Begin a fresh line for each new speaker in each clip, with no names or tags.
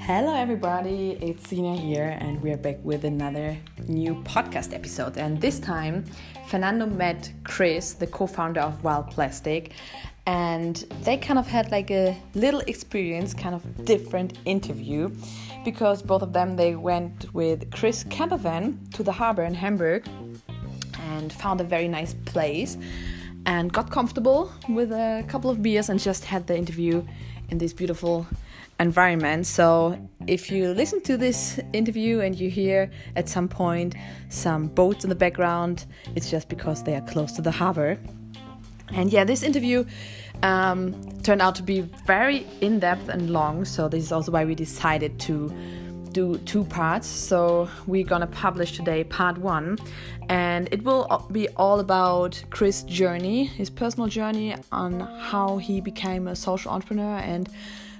Hello, everybody, it's Sina here, and we're back with another new podcast episode. And this time, Fernando met Chris, the co founder of Wildplastic, and they kind of had like a little experience, kind of different interview, because both of them they went with Chris Campervan to the harbor in Hamburg and found a very nice place and got comfortable with a couple of beers and just had the interview in this beautiful environment. So, if you listen to this interview and you hear at some point some boats in the background, it's just because they are close to the harbor. And yeah, this interview um, turned out to be very in depth and long. So, this is also why we decided to do two parts. So, we're gonna publish today part one, and it will be all about Chris' journey, his personal journey on how he became a social entrepreneur and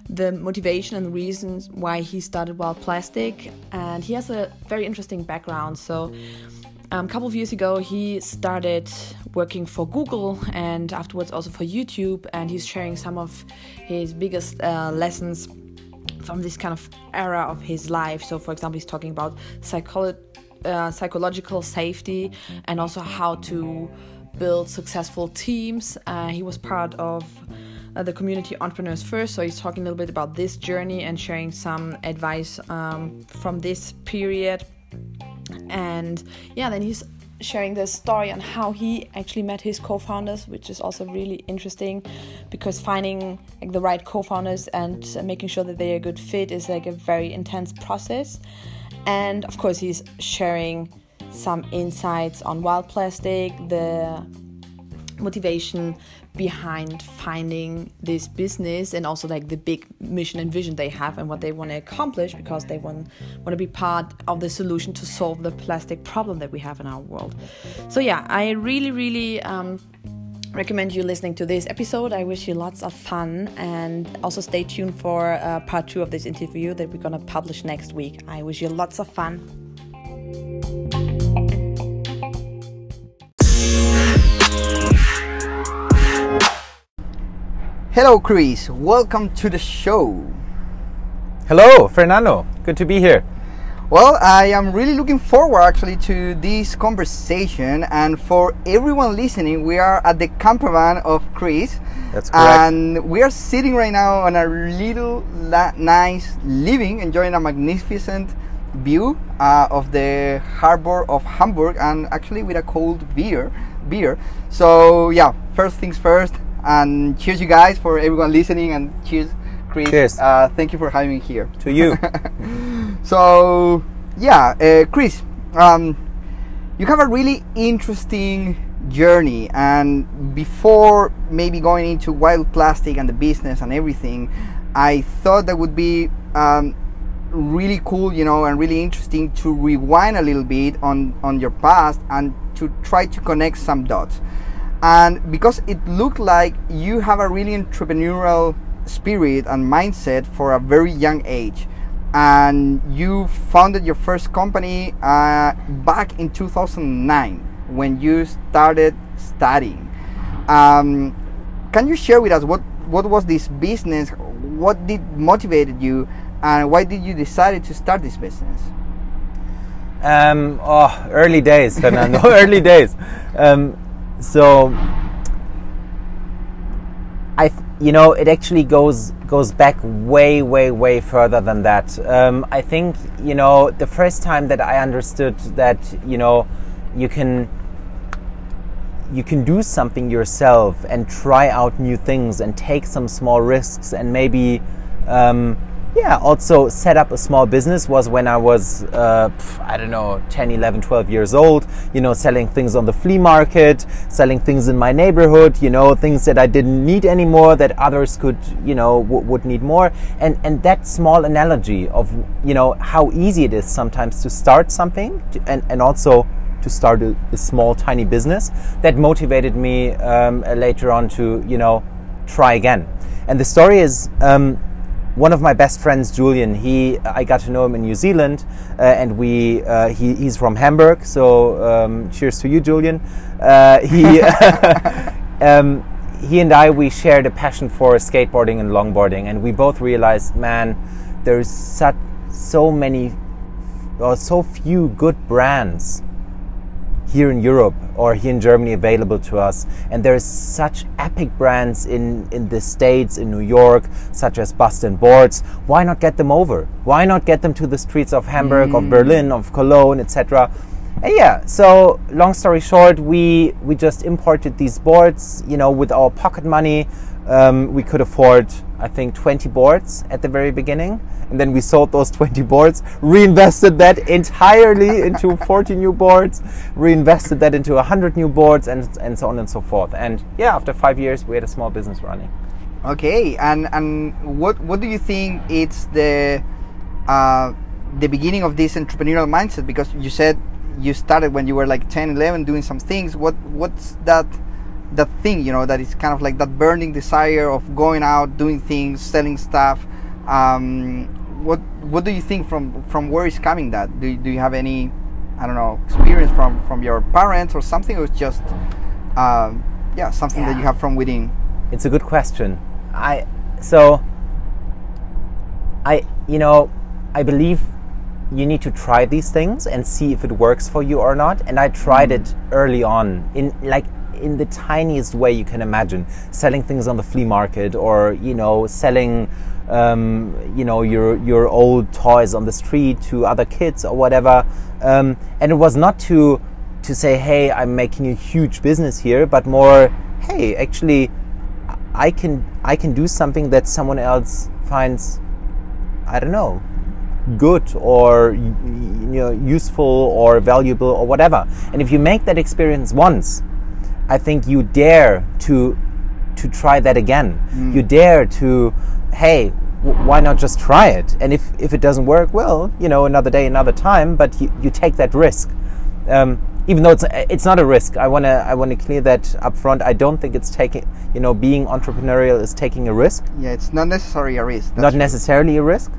the motivation and reasons why he started Wildplastic. And he has a very interesting background. So, um, a couple of years ago, he started working for Google and afterwards also for YouTube. And he's sharing some of his biggest uh, lessons from this kind of era of his life. So, for example, he's talking about psycholo- uh, psychological safety and also how to build successful teams. Uh, he was part of uh, the community entrepreneurs first. So he's talking a little bit about this journey and sharing some advice um, from this period. And yeah, then he's sharing the story on how he actually met his co-founders, which is also really interesting because finding like the right co-founders and making sure that they're a good fit is like a very intense process. And of course, he's sharing some insights on Wildplastic, the motivation behind finding this business and also like the big mission and vision they have and what they want to accomplish because they want want to be part of the solution to solve the plastic problem that we have in our world. So yeah i really really um, recommend you listening to this episode. I wish you lots of fun and also stay tuned for uh, part two of this interview that we're to publish next week. I wish you lots of fun
Hello, Chris. Welcome to the show.
Hello, Fernando. Good to be here.
Well, I am really looking forward actually to this conversation. And for everyone listening, we are at the camper van of Chris.
That's correct.
And we are sitting right now on a little la- nice living, enjoying a magnificent view uh, of the harbor of Hamburg and actually with a cold beer. Beer. So, yeah, first things first, and cheers, you guys, for everyone listening, and cheers, Chris.
Cheers.
Uh, thank you for having me here.
To you.
so, yeah, uh, Chris, um, you have a really interesting journey, and before maybe going into Wildplastic and the business and everything, I thought that would be um, really cool, you know, and really interesting to rewind a little bit on on your past and to try to connect some dots and because it looked like you have a really entrepreneurial spirit and mindset for a very young age. And you founded your first company uh, back in 2009 when you started studying. Um, can you share with us what what was this business? What did motivated you? And why did you decide to start this business?
Um, oh early days fernando early days. Um, so I, you know, it actually goes goes back way, way, way further than that. Um, I think you know the first time that I understood that you know you can you can do something yourself and try out new things and take some small risks and maybe um, yeah also set up a small business was when i was uh, i don't know 10 11 12 years old you know selling things on the flea market selling things in my neighborhood you know things that i didn't need anymore that others could you know w- would need more. And and that small analogy of you know how easy it is sometimes to start something to, and and also to start a, a, small tiny business that motivated me um, later on to you know try again. And the story is um, one of my best friends, Julian, he I got to know him in New Zealand, uh, and we uh, he, he's from Hamburg. So um, cheers to you, Julian. Uh, he um, he and I we shared a passion for skateboarding and longboarding, and we both realized, man, there's such so many or so few good brands here in Europe or here in Germany available to us. And there's such epic brands in, in the States, in New York, such as Boston Boards. Why not get them over? Why not get them to the streets of Hamburg, mm. of Berlin, of Cologne, etc.? And yeah, so long story short, we we just imported these boards, you know, with our pocket money. Um, we could afford, I think, 20 boards at the very beginning and then we sold those 20 boards, reinvested that entirely into 40 new boards, reinvested that into 100 new boards, and, and so on and so forth. And yeah, after five years, we had a small business running.
Okay, and and what what do you think it's the uh, the beginning of this entrepreneurial mindset? Because you said you started when you were like 10, 11, doing some things. What what's that? That thing you know that is kind of like that burning desire of going out doing things selling stuff um, what what do you think from from where is coming that? Do, do you have any I don't know experience from from your parents or something, or it's just um, yeah something yeah. that you have from within?
It's a good question. I so I you know I believe you need to try these things and see if it works for you or not. And I tried mm. it early on in like in the tiniest way you can imagine, selling things on the flea market or you know selling um, you know your your old toys on the street to other kids or whatever. Um, and it was not to to say, hey, I'm making a huge business here, but more, hey, actually, I can I can do something that someone else finds, I don't know, good or you know useful or valuable or whatever. And if you make that experience once, I think you dare to to try that again. Mm. You dare to hey, why not just try it? And if, if it doesn't work, well, you know, another day, another time, but you, you take that risk. Um, even though it's it's not a risk, I wanna I wanna clear that up front. I don't think it's taking you know being entrepreneurial is taking a risk.
Yeah, it's not necessarily a risk.
not true. necessarily a risk,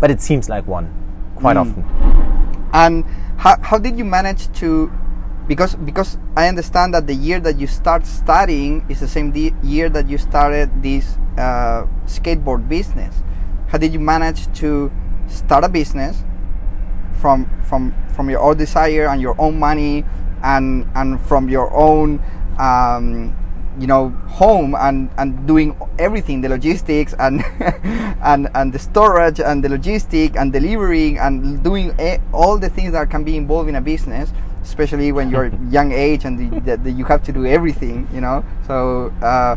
but it seems like one quite mm. often.
And how how did you manage to because because I understand that the year that you start studying is the same year that you started this uh, skateboard business. How did you manage to start a business from from from your own desire and your own money and and from your own um, you know home and and doing everything the logistics and and and the storage and the logistic and delivering and doing all the things that can be involved in a business especially when you're young age and the, the, you have to do everything, you know. So uh,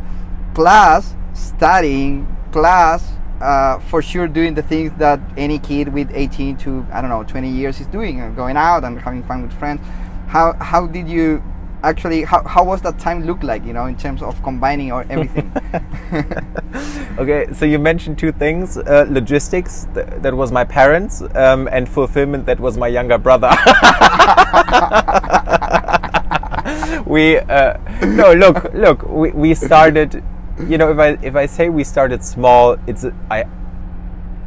plus studying, plus uh, for sure doing the things that any kid with 18 to I don't know 20 years is doing, uh, going out and having fun with friends. How how did you actually how, how was that time look like you know in terms of combining or everything?
Okay so you mentioned two things uh, logistics th that was my parents um, and fulfillment that was my younger brother. We uh, no look look we, we started you know if i if i say we started small it's i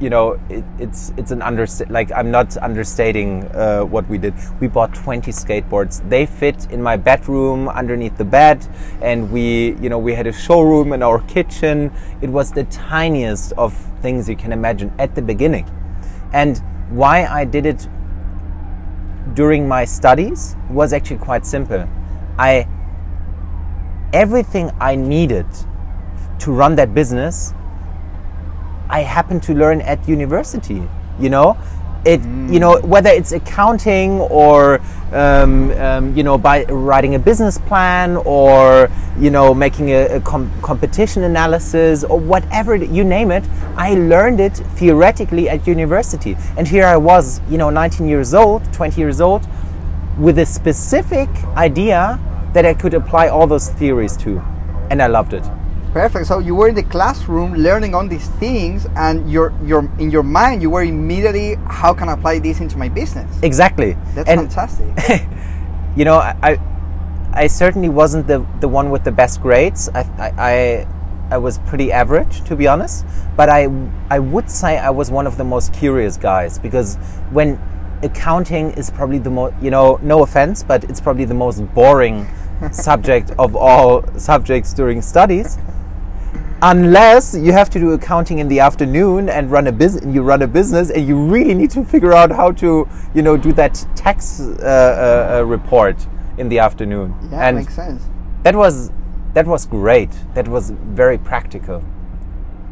you know, it, it's it's an under like I'm not understating uh, what we did. We bought 20 skateboards. They fit in my bedroom underneath the bed, and we you know we had a showroom in our kitchen. It was the tiniest of things you can imagine at the beginning, and why I did it during my studies was actually quite simple. I everything I needed to run that business I happen to learn at university. You know, it mm. you know whether it's accounting or um, um, you know by writing a business plan or you know making a, a com competition analysis or whatever you name it i learned it theoretically at university and here i was you know 19 years old 20 years old with a specific idea that i could apply all those theories to and i loved it
Perfect. So you were in the classroom learning on these things, and your your in your mind you were immediately how can I apply this into my business?
Exactly.
That's and fantastic.
you know, I I certainly wasn't the the one with the best grades. I I, I was pretty average, to be honest. But I I would say I was one of the most curious guys because when accounting is probably the most you know no offense, but it's probably the most boring subject of all subjects during studies unless you have to do accounting in the afternoon and run a business you run a business and you really need to figure out how to you know do that tax uh, uh, uh, report in the afternoon
Yeah,
and
makes sense.
that was that was great that was very practical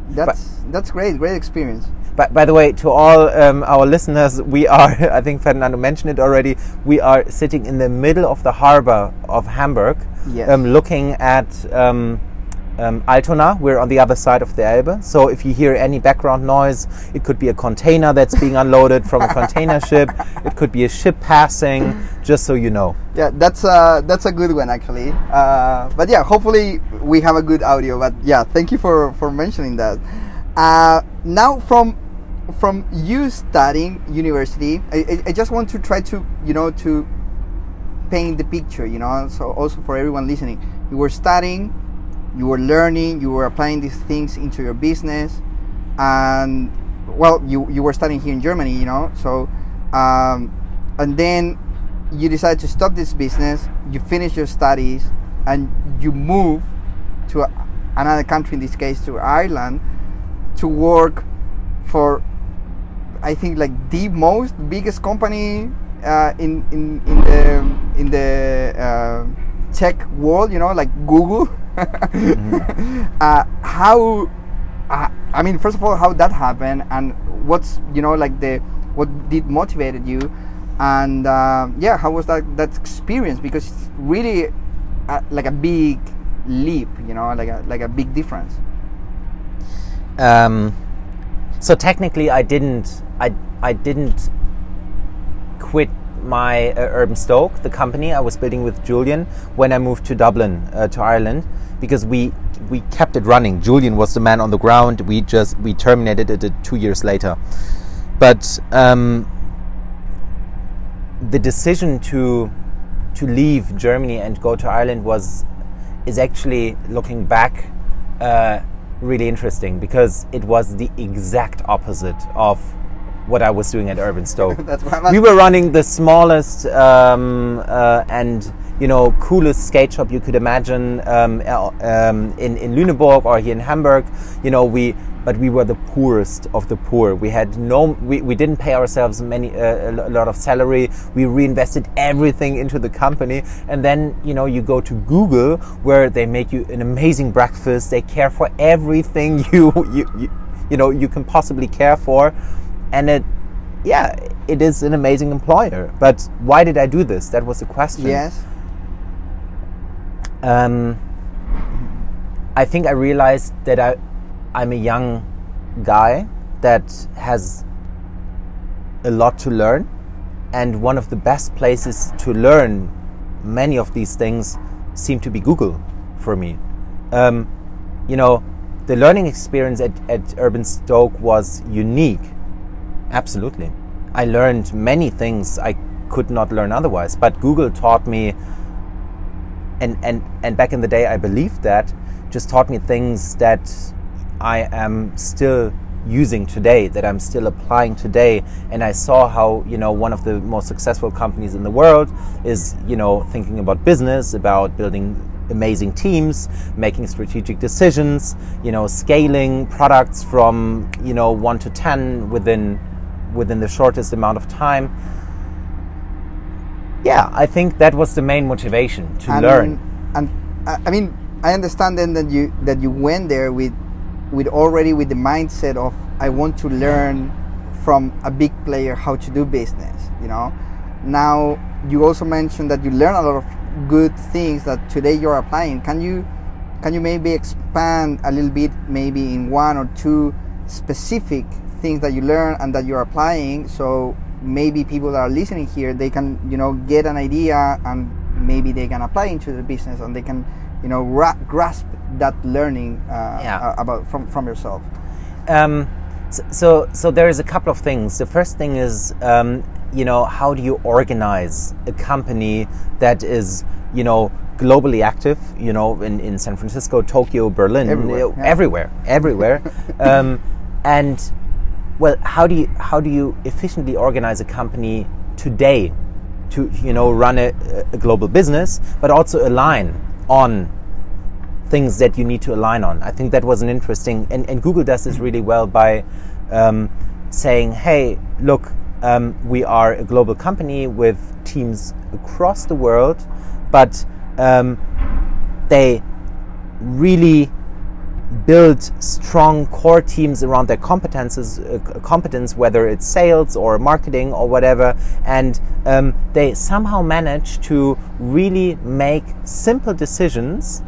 That's that's great. Great experience.
but by the way, to all um, our listeners, we are, I think Fernando mentioned it already, we are sitting in the middle of the harbor of Hamburg,
Yes.
um, looking at um, um, Altona. We're on the other side of the Elbe. So if you hear any background noise, it could be a container that's being unloaded from a container ship, it could be a ship passing, just so you know.
Yeah, that's a that's a good one actually. Uh, but yeah, hopefully we have a good audio. But yeah, thank you for for mentioning that. Uh, now from from you studying university, I, I- I just want to try to you know to paint the picture. You know, so also for everyone listening, you were studying, you were learning, you were applying these things into your business, and well, you you were studying here in Germany. You know, so um, and then you decide to stop this business, you finish your studies, and you move to a, another country, in this case to Ireland, to work for, I think, like the most biggest company uh, in, in, in the, in the uh, tech world, you know, like Google. uh, how, uh, I mean, first of all, how that happened, and what's, you know, like the, what did motivated you and uh, yeah how was that that experience because it's really uh, like a big leap you know like a like a big difference
Um, so technically, I didn't. I I didn't quit my uh, Urban Stoke, the company I was building with Julian, when I moved to Dublin uh, to Ireland, because we we kept it running. Julian was the man on the ground. We just we terminated it uh, two years later, but um, the decision to to leave Germany and go to Ireland was is actually looking back uh, really interesting because it was the exact opposite of what I was doing at Urban Stoke.
That's why I'm
we were running the smallest um, uh, and you know coolest skate shop you could imagine um, uh, um, in in Lüneburg or here in Hamburg. You know we. But we were the poorest of the poor. We had no, we, we didn't pay ourselves many uh, a a lot of salary. We reinvested everything into the company, and then you know you go to Google where they make you an amazing breakfast. They care for everything you you you, you know you can possibly care for, and it yeah it is an amazing employer. But why did I do this? That was the question.
yes
Um, I think I realized that I, I'm a young guy that has a lot to learn, and one of the best places to learn many of these things seem to be Google for me. Um, you know, the learning experience at, at Urban Stoke was unique. Absolutely. I learned many things I could not learn otherwise, but Google taught me and and and back in the day i believed that just taught me things that i am still using today that i'm still applying today and i saw how you know one of the most successful companies in the world is you know thinking about business about building amazing teams making strategic decisions you know scaling products from you know 1 to 10 within within the shortest amount of time. Yeah i think that was the main motivation to
and,
learn.
and I I mean I understand then that you that you went there with with already with the mindset of I want to learn from a big player how to do business you know? Now you also mentioned that you learn a lot of good things that today you're applying. Can you can you maybe expand a little bit maybe in one or two specific things that you learn and that you're applying so maybe people that are listening here they can you know get an idea and maybe they can apply into the business and they can you know ra- grasp that learning uh,
Yeah.
about from from yourself
Um, so, so there is a couple of things. The first thing is, um, you know, how do you organize a company that is, you know, globally active? You know, in, in San Francisco, Tokyo, Berlin,
Everywhere, yeah.
everywhere, everywhere. um, and well, how do you how do you efficiently organize a company today? to you know run a, a global business, but also align on things that you need to align on. I think that was an interesting, and, and Google does this really well by um, saying, hey, look, um, we are a global company with teams across the world, but um, they really build strong core teams around their competences, uh, competence, whether it's sales or marketing or whatever, and um, they somehow manage to really make simple decisions.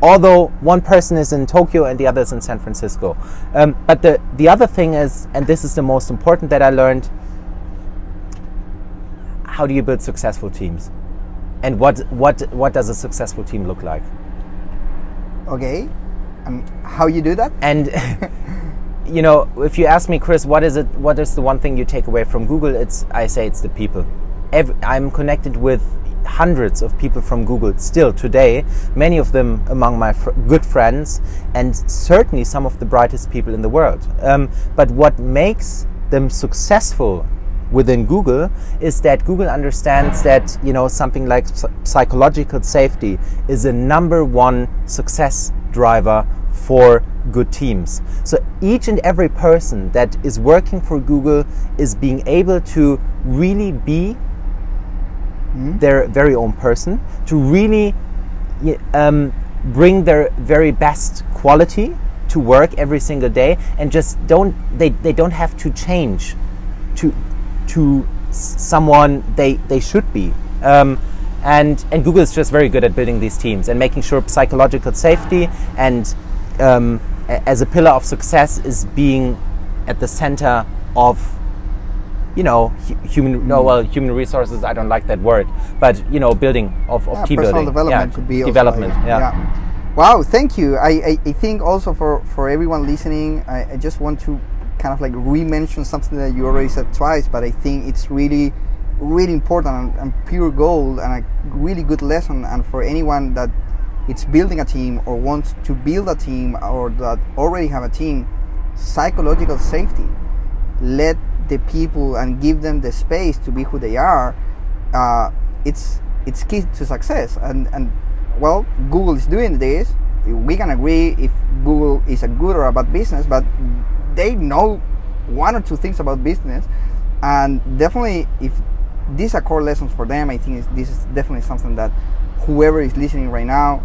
Although one person is in Tokyo and the other is in San Francisco, um, but the the other thing is, and this is the most important that I learned: how do you build successful teams, and what what what does a successful team look like?
Okay, and how you do that?
And you know, if you ask me, Chris, what is it? What is the one thing you take away from Google? It's I say it's the people. Every, I'm connected with hundreds of people from Google still today. Many of them among my fr- good friends, and certainly some of the brightest people in the world. Um, but what makes them successful within Google is that Google understands that you know something like psychological safety is a number one success driver for good teams. So each and every person that is working for Google is being able to really be mm. their very own person, to really um, bring their very best quality to work every single day and just don't they, they don't have to change to to someone they, they should be. Um, and, and Google is just very good at building these teams and making sure psychological safety and um, as a pillar of success is being at the center of you know human no well human resources I don't like that word but you know building of, of
yeah,
team
personal
building
development
yeah,
could be
development
like,
yeah.
yeah. wow thank you I, I, I, think also for, for everyone listening I, I just want to kind of like re-mention something that you already said twice, but I think it's really, really important and, and pure gold and a really good lesson. And for anyone that it's building a team or wants to build a team or that already have a team, psychological safety. Let the people and give them the space to be who they are. Uh, it's it's key to success. And and well, Google is doing this. We can agree if Google is a good or a bad business, but they know one or two things about business, and definitely if these are core lessons for them, I think this is definitely something that whoever is listening right now,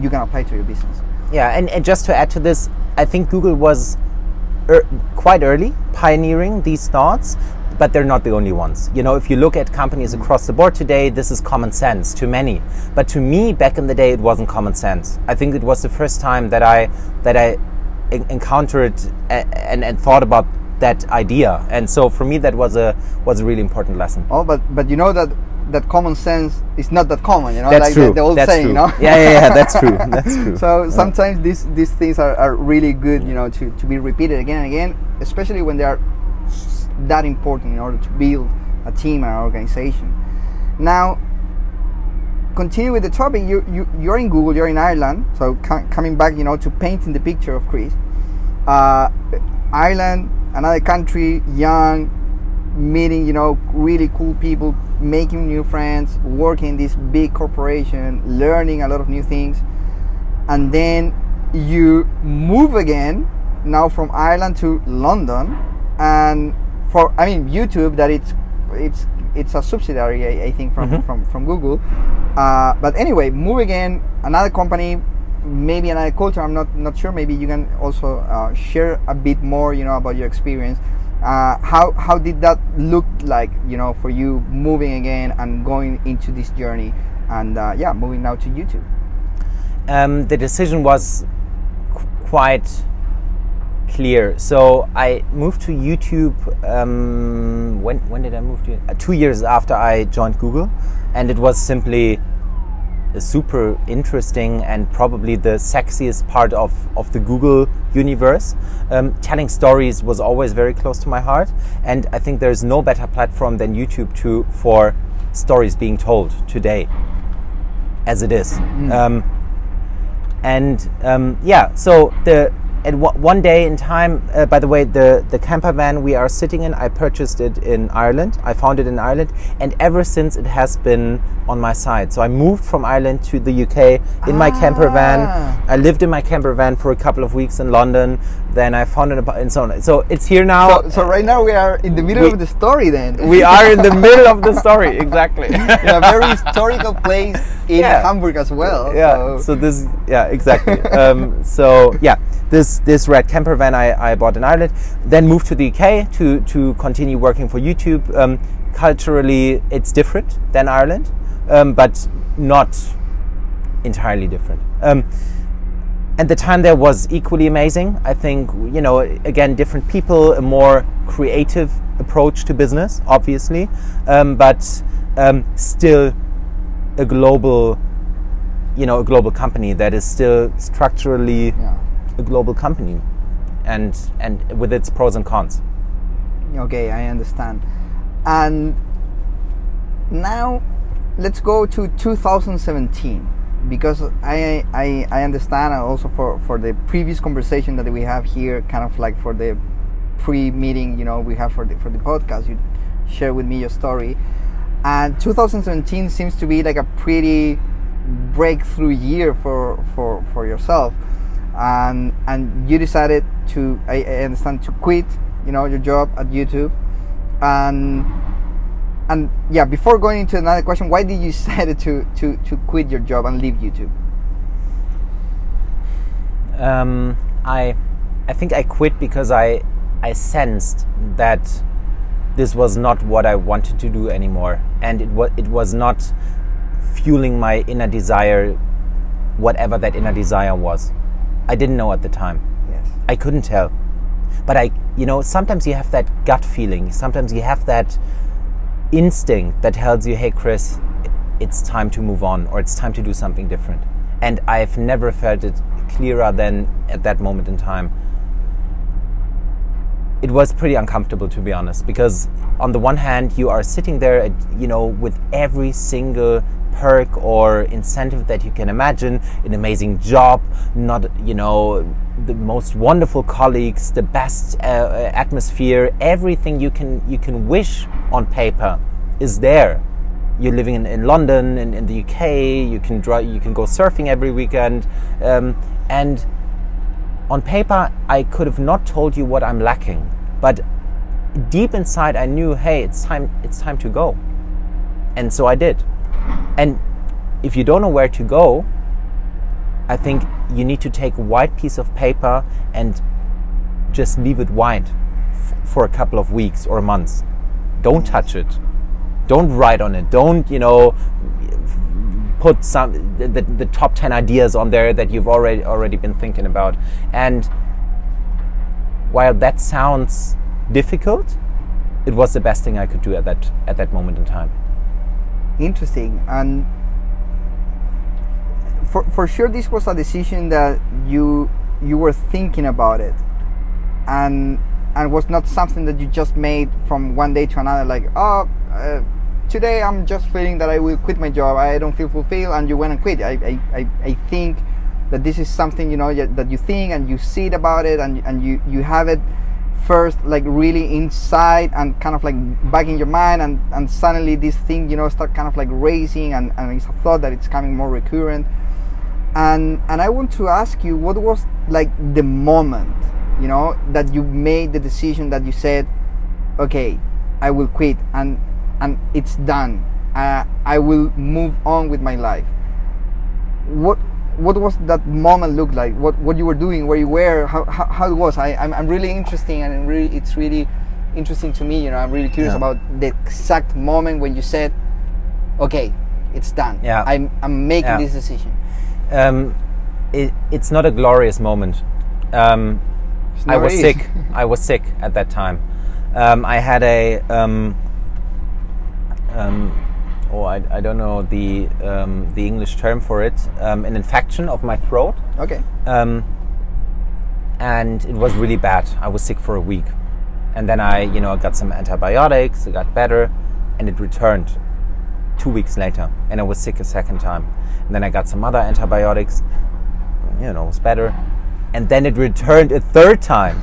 you can apply to your business.
Yeah, and, and just to add to this, I think Google was er, quite early pioneering these thoughts, but they're not the only ones. You know, if you look at companies across the board today, this is common sense to many. But to me, back in the day, it wasn't common sense. I think it was the first time that I that I encountered and, and thought about that idea. And so for me that was a was a really important lesson.
Oh but but you know that that common sense is not that common you know?
That's
like
true.
the, the old
that's
saying
true.
you know
yeah yeah yeah that's true. That's true.
So yeah. sometimes these these things are, are really good you know to, to be repeated again and again especially when they are that important in order to build a team or organization. Now continue with the topic, you, you, you're in Google, you're in Ireland. So coming back, you know, to painting the picture of Chris. Uh, Ireland, another country, young, meeting, you know, really cool people, making new friends, working in this big corporation, learning a lot of new things. And then you move again, now from Ireland to London. And for, I mean, YouTube, that it's, it's it's a subsidiary, I, I think, from, mm-hmm. from, from Google. Uh, but anyway, move again, another company, maybe another culture. I'm not not sure. Maybe you can also uh, share a bit more, you know, about your experience. Uh, how how did that look like, you know, for you moving again and going into this journey, and uh, yeah, moving now to YouTube.
Um, the decision was qu- quite clear. So I moved to YouTube. Um, when when did I move to? Uh, two years after I joined Google, and it was simply super interesting and probably the sexiest part of, of the Google universe. Um, telling stories was always very close to my heart, and I think there's no better platform than YouTube to for stories being told today, as it is. Mm. Um, and um, yeah, so the at one day in time, uh, by the way, the, the camper van we are sitting in, I purchased it in Ireland. I found it in Ireland, and ever since it has been on my side. So I moved from Ireland to the UK in ah. my camper van. Ah. I lived in my camper van for a couple of weeks in London. Then I found it and so on. So it's here now.
So, so right now we are in the middle we, of the story. Then
we are in the middle of the story. Exactly.
in a very historical place in yeah. Hamburg as well.
Yeah. So, so this. Yeah. Exactly. um, so yeah this this red camper van I, I bought in Ireland. Then moved to the UK to to continue working for YouTube. Um, culturally, it's different than Ireland, um, but not entirely different. Um, and the time there was equally amazing. I think you know again different people, a more creative approach to business, obviously, um, but um, still a global you know a global company that is still structurally yeah a global company and and with its pros and cons.
Okay i understand. And now let's go to 2017 because I, I i understand also for for the previous conversation that we have here kind of like for the pre-meeting you know we have for the for the podcast you share with me your story. And 2017 seems to be like a pretty breakthrough year for for for yourself and and you decided to I, I understand to quit you know your job at YouTube. And and yeah before going into another question why did you decide to to to quit your job and leave YouTube?
Um, I I think I quit because I I sensed that this was not what I wanted to do anymore. And it was it was not fueling my inner desire whatever that inner desire was I didn't know at the time.
Yes.
I couldn't tell. But I, you know, sometimes you have that gut feeling. Sometimes you have that instinct that tells you, hey, Chris, it's time to move on or it's time to do something different. And I've never felt it clearer than at that moment in time. It was pretty uncomfortable, to be honest, because on the one hand, you are sitting there, at, you know, with every single perk or incentive that you can imagine an amazing job not you know the most wonderful colleagues the best uh, atmosphere everything you can you can wish on paper is there. You're living in, in London in, in the UK you can drive you can go surfing every weekend um, and on paper I could have not told you what I'm lacking but deep inside I knew hey it's time it's time to go and so I did and if you don't know where to go, I think you need to take a white piece of paper and just leave it white for a couple of weeks or months. Don't touch it. Don't write on it. Don't, you know, put some the, the, top 10 ideas on there that you've already already been thinking about. And while that sounds difficult, it was the best thing I could do at that at that moment in time.
Interesting. And for, for sure this was a decision that you you were thinking about it. And and was not something that you just made from one day to another like oh uh, today i'm just feeling that i will quit my job. I don't feel fulfilled and you went and quit. I i, I, think that this is something you know that you think and you see it about it and, and you you have it first like really inside and kind of like back in your mind and, and suddenly this thing you know start kind of like raising and, and it's a thought that it's coming more recurrent. And and i want to ask you what was like the moment you know that you made the decision that you said okay i will quit and and it's done uh, i will move on with my life what what was that moment look like? What what you were doing, where you were, how, how, how it was? I I'm, I'm really interesting and really it's really interesting to me. You know, I'm really curious yeah. about the exact moment when you said, "Okay, it's done.
Yeah.
I'm I'm making yeah. this decision."
Um, it, it's not a glorious moment. Um, I was sick. I was sick at that time. Um, I had a um, um, oh, I, I don't know the um, the English term for it, um, an infection of my throat.
Okay.
Um, and it was really bad. I was sick for a week, and then I, you know, I got some antibiotics. It got better, and it returned two weeks later, and I was sick a second time. And then I got some other antibiotics. You know, it was better. and then it returned a third time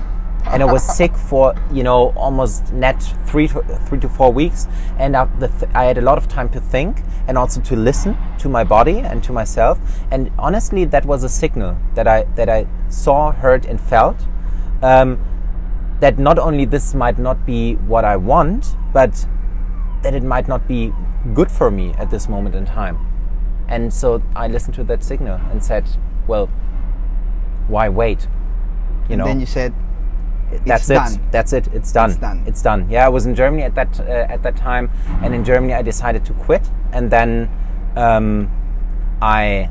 and I was sick for you know almost net three to, three to four weeks, and I, th- I, had a lot of time to think and also to listen to my body and to myself. And honestly, that was a signal that I that I saw, heard, and felt. Um, that not only this might not be what I want, but that it might not be good for me at this moment in time. And so I listened to that signal and said, well, why wait?
You and know. Then you said,
that's it. That's it. It's done.
It's done.
It's done. Yeah, I was in Germany at that uh, at that time, and in Germany I decided to quit, and then um, I,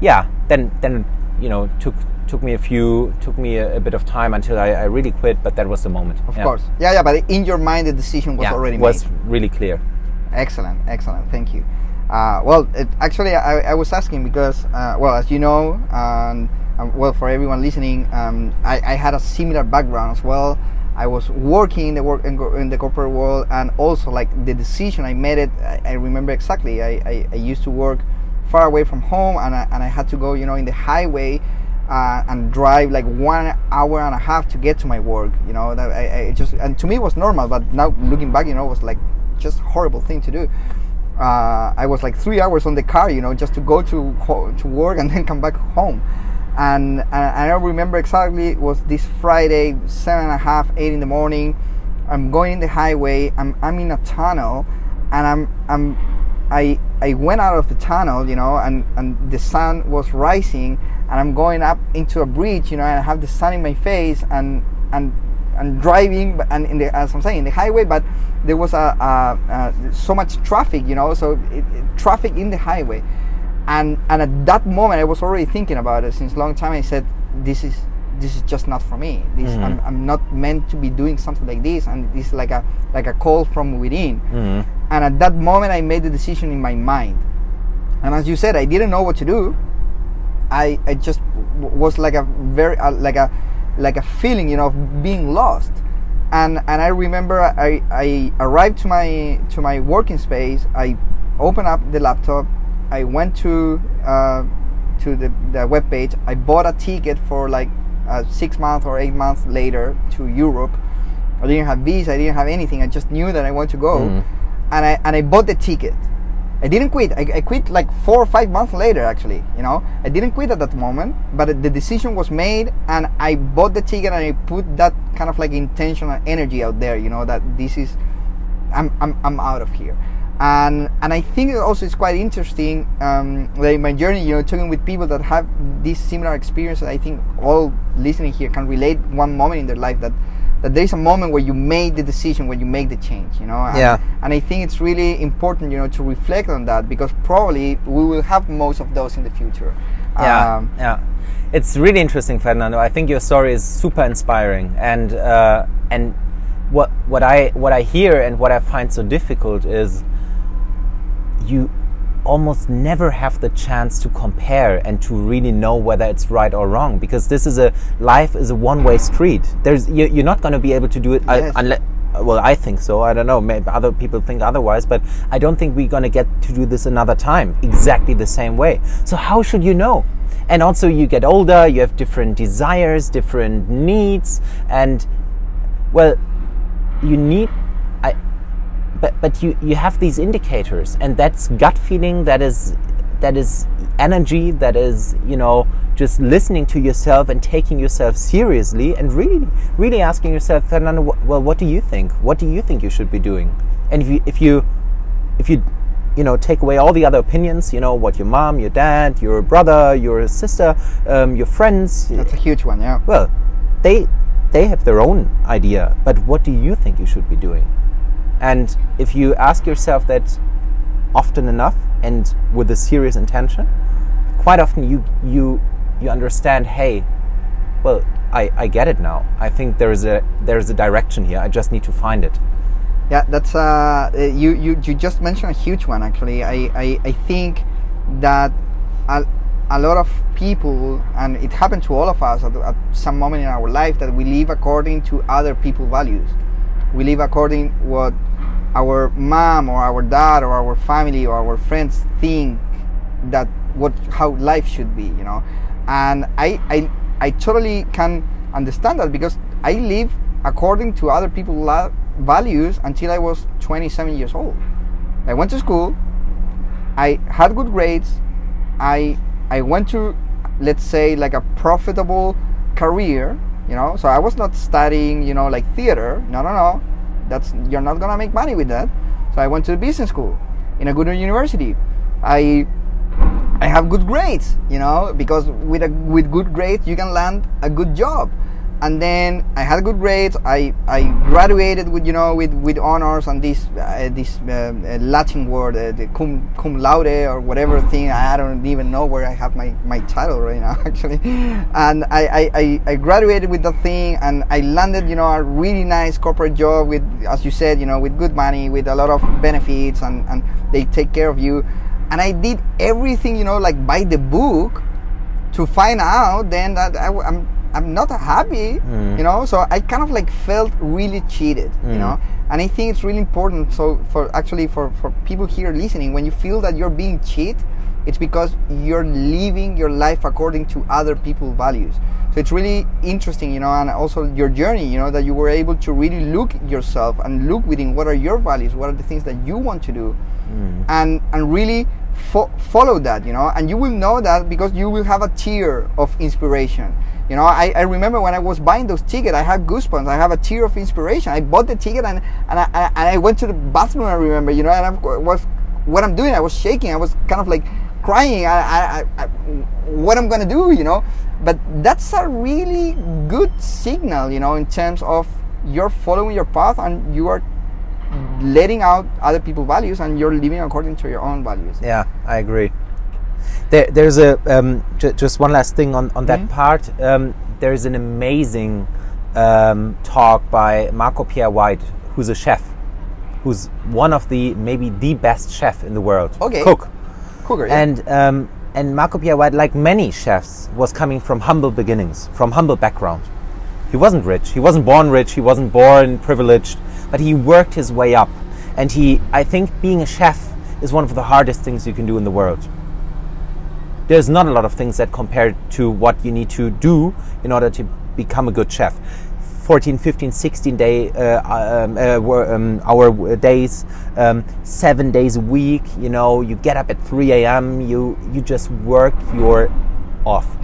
yeah, then then you know took took me a few took me a, a bit of time until I, I, really quit, but that was the moment.
Of
yeah.
course. Yeah, yeah. But in your mind, the decision was
yeah,
already made.
Was really clear.
Excellent, excellent. Thank you. Uh, well, it, actually, I, I, was asking because, uh, well, as you know, um, um, well, for everyone listening, um, I, I, had a similar background as well. I was working in the work in, in the corporate world, and also like the decision I made it. I, I remember exactly. I, I, used to work far away from home, and I, and I had to go, you know, in the highway. Uh, and drive like one hour and a half to get to my work. You know, that I, I just and to me it was normal, but now looking back, you know, it was like just horrible thing to do uh, I was like three hours on the car, you know, just to go to to work and then come back home. And, uh, and I don't remember exactly it was this Friday, seven and a half, eight in the morning. I'm going in the highway. I'm, I'm in a tunnel, and I'm I'm I I went out of the tunnel, you know, and and the sun was rising, and I'm going up into a bridge, you know, and I have the sun in my face, and and and driving and in the as I'm saying in the highway, but there was a, a, a so much traffic, you know, so it, it, traffic in the highway, and and at that moment I was already thinking about it since a long time. I said this is this is just not for me. This mm-hmm. I'm, I'm not meant to be doing something like this, and this is like a like a call from within. Mm-hmm. And at that moment, I made the decision in my mind. And as you said, I didn't know what to do. I I just w- was like a very uh, like a like a feeling, you know, of being lost. And and I remember I, I arrived to my to my working space. I opened up the laptop. I went to uh, to the, the web page. I bought a ticket for like uh, six months or eight months later to Europe. I didn't have visa. I didn't have anything. I just knew that I want to go, mm. and I and I bought the ticket I didn't quit. I, I, quit like four or five months later, actually. You know, I didn't quit at that moment, but the decision was made, and I bought the ticket and I put that kind of like intentional energy out there. You know, that this is, I'm, I'm, I'm out of here, and and I think also it's quite interesting. Um, like my journey, you know, talking with people that have this similar experience. I think all listening here can relate one moment in their life that that there is a moment where you made the decision when you make the change you know and,
yeah
and i think it's really important you know to reflect on that because probably we will have most of those in the future
yeah um, yeah it's really interesting fernando i think your story is super inspiring and uh, and what what i what i hear and what i find so difficult is you almost never have the chance to compare and to really know whether it's right or wrong because this is a life is a one-way street. There's you're not going to be able to do it uh, yes. unless well i think so. I don't know. Maybe other people think otherwise but i don't think we're going to get to do this another time exactly the same way. So how should you know? And also you get older you have different desires different needs and well you need but but you you have these indicators and that's gut feeling that is that is energy that is you know just listening to yourself and taking yourself seriously and really really asking yourself fernando well what do you think? What do you think you should be doing? And if you if you if you you know take away all the other opinions you know what your mom your dad your brother your sister um, your friends
that's a huge one yeah.
well they they have their own idea but what do you think you should be doing and if you ask yourself that often enough and with a serious intention, quite often you you you understand, hey, well, I, I get it now. I think there is a there is a direction here. I just need to find it.
Yeah, that's uh, you, you you just mentioned a huge one actually. I, I, I think that a, a lot of people and it happened to all of us at, at some moment in our life that we live according to other people values we live according what our mom or our dad or our family or our friends think that what how life should be you know and I, I I totally can understand that because I live according to other people's values until I was 27 years old. I went to school. I had good grades. I I went to let's say like a profitable career, you know. So I was not studying, you know, like theater. No, no, no. That's you're not gonna make money with that. So I went to the business school in a good university. I I have good grades, you know, because with a with good grades you can land a good job. And then I had good grades. I, I graduated with you know with, with honors and this uh, this uh, uh, Latin word uh, the cum, cum laude or whatever thing. I don't even know where I have my, my title right now actually. And I, I, I graduated with that thing and I landed you know a really nice corporate job with as you said you know with good money with a lot of benefits and, and they take care of you and I did everything, you know, like by the book to find out then that I, am I'm not happy, mm. you know. So I kind of like felt really cheated, mm. you know. And I think it's really important. So for actually for for people here listening, when you feel that you're being cheated, it's because you're living your life according to other people's values. So it's really interesting, you know, and also your journey, you know, that you were able to really look yourself and look within what are your values, what are the things that you want to do, mm. and and really fo- follow that, you know, and you will know that because you will have a tear of inspiration. You know, I, I remember when I was buying those tickets, I had goosebumps. I have a tear of inspiration. I bought the ticket and and I, and I went to the bathroom. I remember, you know, and I was what I'm doing. I was shaking. I was kind of like crying. I, I, I what I'm gonna do, you know. But that's a really good signal, you know, in terms of you're following your path and you are letting out other people's values and you're living according to your own values.
Yeah, I agree. There, there's a um, j- just one last thing on on that mm-hmm. part. Um, there's an amazing um, talk by Marco Pierre White, who's a chef, who's one of the maybe the best chef in the world.
Okay.
Cook.
Cooker. Yeah.
And um, and Marco Pierre White, like many chefs, was coming from humble beginnings, from humble background. He wasn't rich. He wasn't born rich. He wasn't born privileged but he worked his way up. And he, I think, being a chef is one of the hardest things you can do in the world. There's not a lot of things that compare to what you need to do in order to become a good chef. 14, 15, 16 day uh, um, uh, um, hour days, um, seven days a week. You know, you get up at 3 a.m. You you just work your off.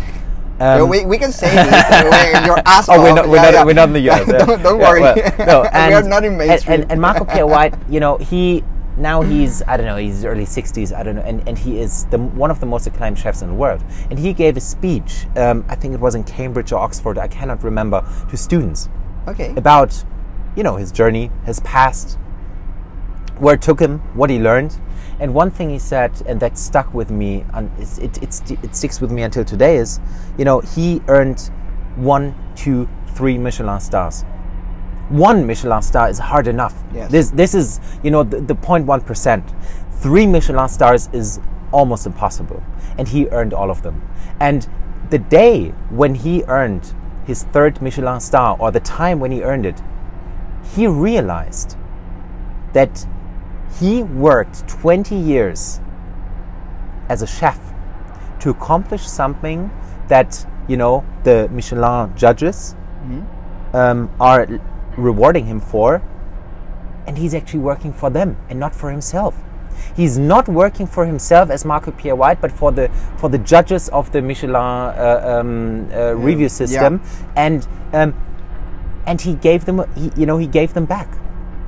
Um, we, we can say this. your ass
oh, we're not, we're, yeah, not, yeah. we're not in the US.
don't, don't worry. Well, no, and, we are not in mainstream.
And, and, and Marco Pierre White, you know, he now he's I don't know he's early 60s I don't know and, and he is the, one of the most acclaimed chefs in the world. And he gave a speech um, I think it was in Cambridge or Oxford I cannot remember to students.
Okay.
About you know his journey his past where it took him what he learned. And one thing he said, and that stuck with me, and it, it, it sticks with me until today, is you know, he earned one, two, three Michelin stars. One Michelin star is hard enough.
Yes.
This, this is, you know, the, the 0.1%. Three Michelin stars is almost impossible. And he earned all of them. And the day when he earned his third Michelin star, or the time when he earned it, he realized that he worked 20 years as a chef to accomplish something that, you know, the Michelin judges mm-hmm. um, are rewarding him for. And he's actually working for them and not for himself. He's not working for himself as Marco Pierre White, but for the for the judges of the Michelin uh, um, uh, review system, yeah. and um, and he gave them, he, you know, he gave them back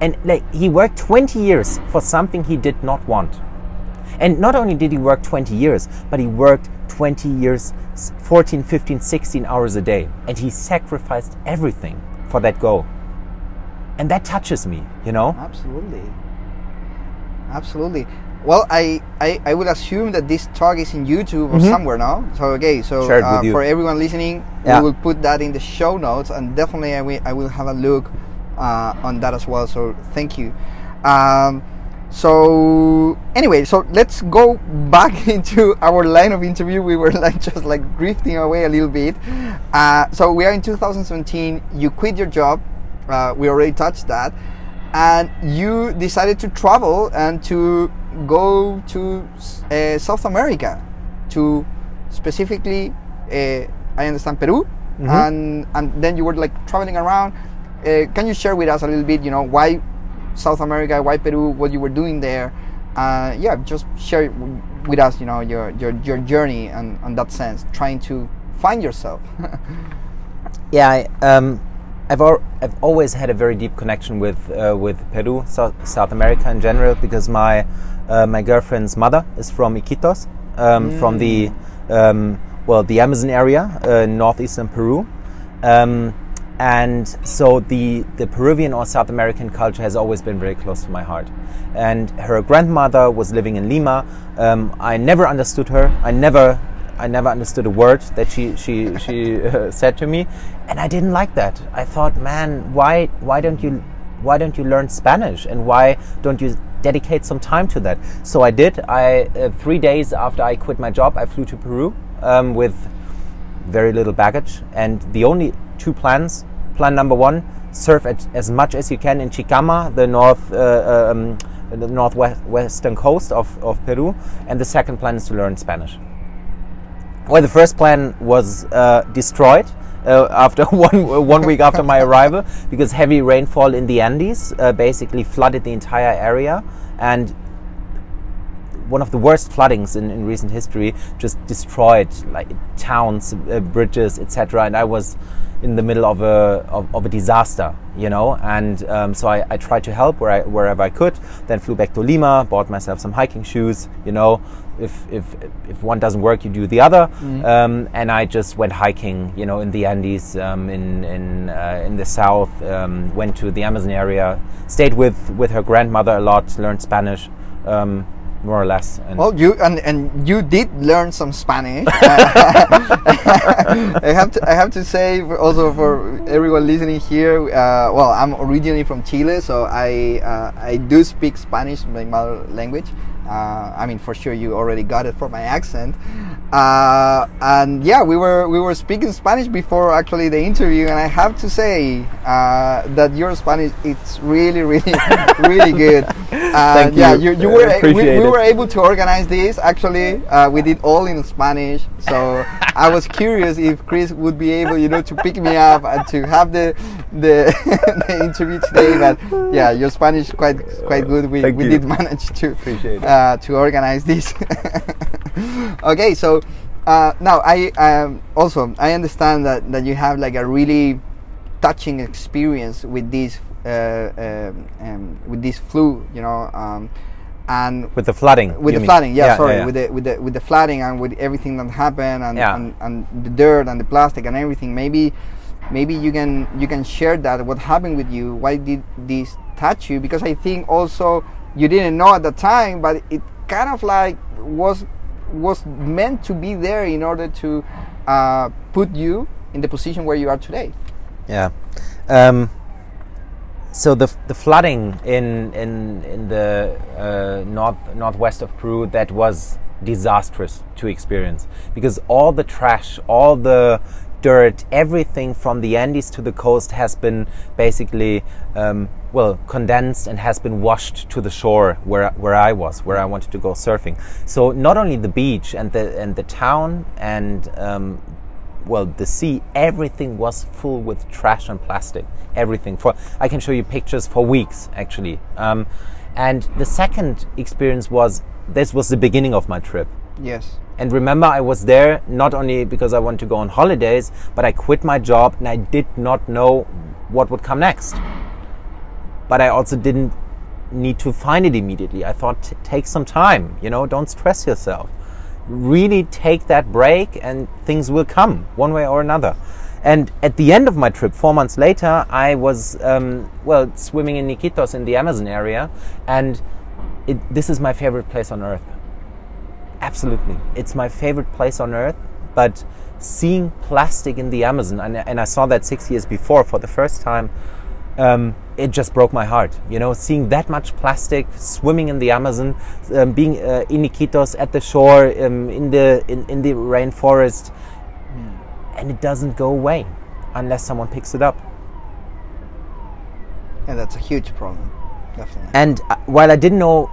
and like he worked 20 years for something he did not want and not only did he work 20 years but he worked 20 years 14 15 16 hours a day and he sacrificed everything for that goal and that touches me you know
absolutely absolutely well, I, I, I would assume that this talk is in YouTube or mm-hmm. somewhere now. So okay, so uh, for everyone listening, yeah. we will put that in the show notes, and definitely I will, I will have a look uh, on that as well. So thank you. Um, so anyway, so let's go back into our line of interview. We were like just like drifting away a little bit. Uh, so we are in 2017. You quit your job. Uh, we already touched that, and you decided to travel and to go to uh, South America, to specifically uh, I understand Peru,
Mhm.
and and then you were like traveling around. Uh, can you share with us a little bit? You know why South America, why Peru, what you were doing there? Uh, yeah, just share with us. You know your your your journey and on that sense, trying to find yourself.
Yeah, I, um, I've al- I've always had a very deep connection with uh, with Peru, South, South America in general, because my uh, my girlfriend's mother is from Iquitos, um, from the um, well the Amazon area, uh, northeastern Peru, um, and so the the Peruvian or South American culture has always been very close to my heart. And her grandmother was living in Lima. Um, I never understood her. I never I never understood a word that she she she uh, said to me, and I didn't like that. I thought, man, why why don't you why don't you learn Spanish and why don't you dedicate some time to that? So I did. I uh, three days after I quit my job, I flew to Peru um, with very little baggage, and the only two plans. Plan number one: surf at, as much as you can in Chicama, the north. Uh, um, the northwestern coast of, of Peru, and the second plan is to learn Spanish. Well, the first plan was uh, destroyed uh, after one one week after my arrival because heavy rainfall in the Andes uh, basically flooded the entire area, and one of the worst floodings in, in recent history just destroyed like towns, uh, bridges, etc. And I was in the middle of a of, of a disaster, you know. And um, so I, I tried to help where I, wherever I could. Then flew back to Lima, bought myself some hiking shoes, you know. If, if, if one doesn't work, you do the other. Um, and I just went hiking, you know, in the Andes, um, in in uh, in the south. Um, went to the Amazon area, stayed with with her grandmother a lot, learned Spanish. Um, more or less. And
Well, you and, and you did learn some Spanish. I have to I have to say also for everyone listening here. Uh, well, I'm originally from Chile, so I uh, I do speak Spanish, my mother language. Uh, I mean, for sure, you already got it from my accent. Uh, and yeah, we were we were speaking Spanish before actually the interview, and I have to say uh, that your Spanish it's really really really good. Uh,
Thank
yeah,
you.
you, you
I
were we, we were able to organize this. Actually uh, we did all in spanish so i was curious if chris would be able you know to pick me up and to have the the, the interview today but yeah your spanish is quite quite good. We,
Thank
we
you.
did manage to uh, to organize this. Okay so uh, now i um, also i understand that that you have like a really touching experience with this uh, um, um, with this flu you know um, and
with the flooding.
with the
mean?
flooding yeah, sorry
yeah.
with the with the with the flooding and with everything that happened and,
Yeah.
and and the dirt and the plastic and everything maybe maybe you can you can share that what happened with you why did this touch you because i think also you didn't know at the time but it kind of like was was meant to be there in order to uh, put you in the position where you are today
Yeah. Um, so the, the flooding in in in the uh, north northwest of Peru that was disastrous to experience because all the trash, all the dirt, everything from the Andes to the coast has been basically um, well condensed and has been washed to the shore where where I was, where I wanted to go surfing. So not only the beach and the and the town and um, well the sea everything was full with trash and plastic. Everything for i can show you pictures for weeks actually. Um, and the second experience was this was the beginning of my trip.
Yes.
And remember i was there not only because i want to go on holidays but i quit my job and i did not know what would come next. But i also didn't need to find it immediately. I thought take some time you know don't stress yourself really take that break and things will come one way or another. And at the end of my trip, four months later, I was, um, well, swimming in Iquitos in the Amazon area. And it, this is my favorite place on earth. Absolutely. It's my favorite place on earth. But seeing plastic in the Amazon, and, and I saw that six years before for the first time, um, it just broke my heart. You know, seeing that much plastic swimming in the Amazon, um, being uh, in Iquitos at the shore, um, in the in, in the rainforest, and it doesn't go away unless someone picks it up.
and that's a huge problem definitely
And uh, while I didn't know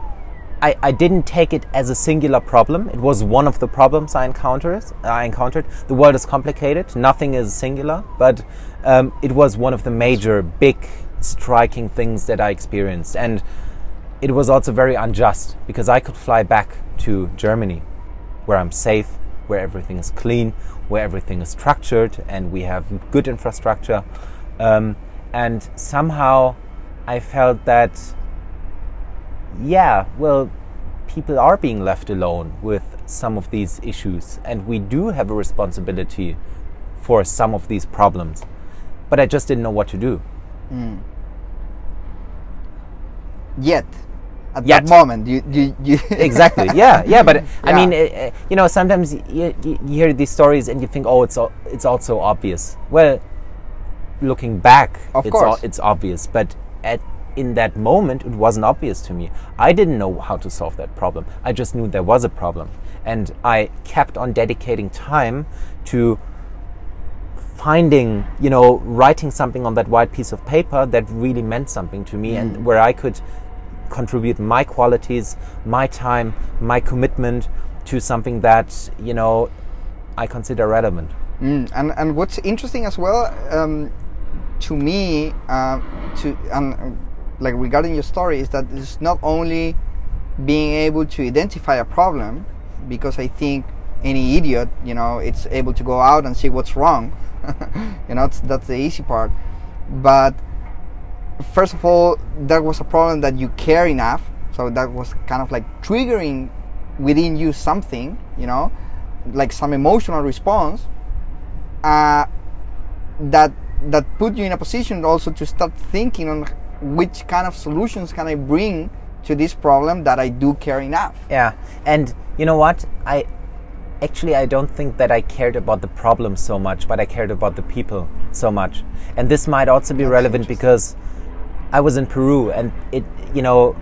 I, I didn't take it as a singular problem. It was one of the problems I encountered. I encountered. The world is complicated. Nothing is singular, but um, it was one of the major, big, striking things that I experienced, and it was also very unjust because I could fly back to Germany, where I'm safe, where everything is clean, where everything is structured, and we have good infrastructure, um, and somehow I felt that yeah, well, people are being left alone with some of these issues, and we do have a responsibility for some of these problems. But I just didn't know what to do.
Mm. Yet, at
Yet.
that moment, you, you, you
exactly. Yeah, yeah. But I mean, uh, uh, you know, sometimes you, you, hear these stories and you think, oh, it's all, it's all so obvious. Well, looking back,
Of
it's
course.
it's obvious. But at in that moment, it wasn't obvious to me. I didn't know how to solve that problem. I just knew there was a problem, and I kept on dedicating time to finding, you know, writing something on that white piece of paper that really meant something to me, and where I could contribute my qualities, my time, my commitment to something that you know I consider relevant.
Mm, and and what's interesting as well um, to me, uh, to and um, like regarding your story, is that it's not only being able to identify a problem, because I think any idiot, you know, it's able to go out and see what's wrong. you know, that's, that's the easy part. But first of all, that was a problem that you care enough, so that was kind of like triggering within you something, you know, like some emotional response uh, that that put you in a position also to start thinking on which kind of solutions can I bring to this problem that I do care enough.
Yeah, and you know what? I actually I don't think that I cared about the problem so much, but I cared about the people so much. And this might also be
That's
relevant because I was in Peru, and it, you know,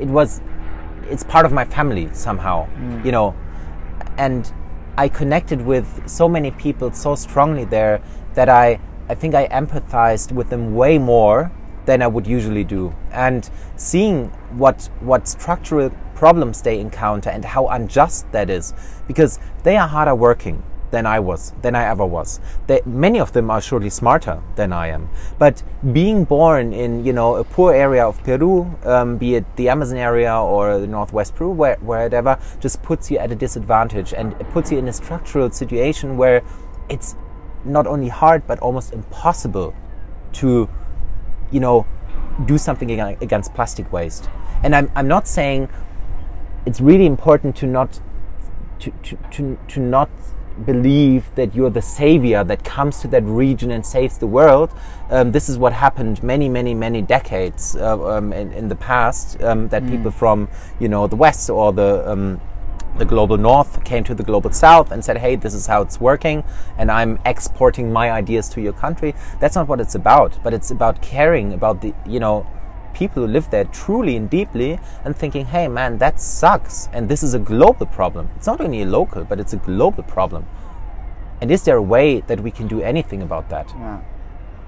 it was, it's part of my family somehow, mm. you know, and I connected with so many people so strongly there that I, I think I empathized with them way more than I would usually do. And seeing what what structural problems they encounter and how unjust that is, because they are harder working than I was, than I ever was. They, many of them are surely smarter than I am. But being born in you know a poor area of Peru, um, be it the Amazon area or the Northwest Peru, where, wherever, just puts you at a disadvantage and it puts you in a structural situation where it's not only hard but almost impossible to you know do something against plastic waste and i'm, I'm not saying it's really important to not to, to, to, to not believe that you're the savior that comes to that region and saves the world. Um, this is what happened many, many, many decades uh, um, in, in the past. Um, that people from you know the west or the um, the global north came to the global south and said, "Hey, this is how it's working, and I'm exporting my ideas to your country." That's not what it's about. But it's about caring about the you know people who live there truly and deeply and thinking, hey man, that sucks. And this is a global problem. It's not only a local, but it's a global problem. And is there a way that we can do anything about that?
Yeah,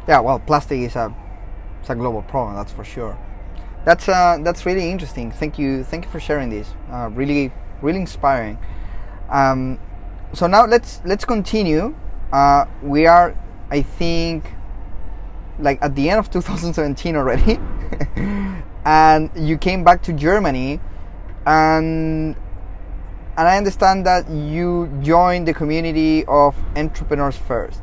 yeah. Well, plastic is a it's a global problem. That's for sure. That's uh, that's really interesting. Thank you, thank you for sharing this. Uh, really, really inspiring. Um, so now let's let's continue. Uh, we are, I think, like at the end of 2017 already, and you came back to Germany, and and I understand that you joined the community of entrepreneurs first.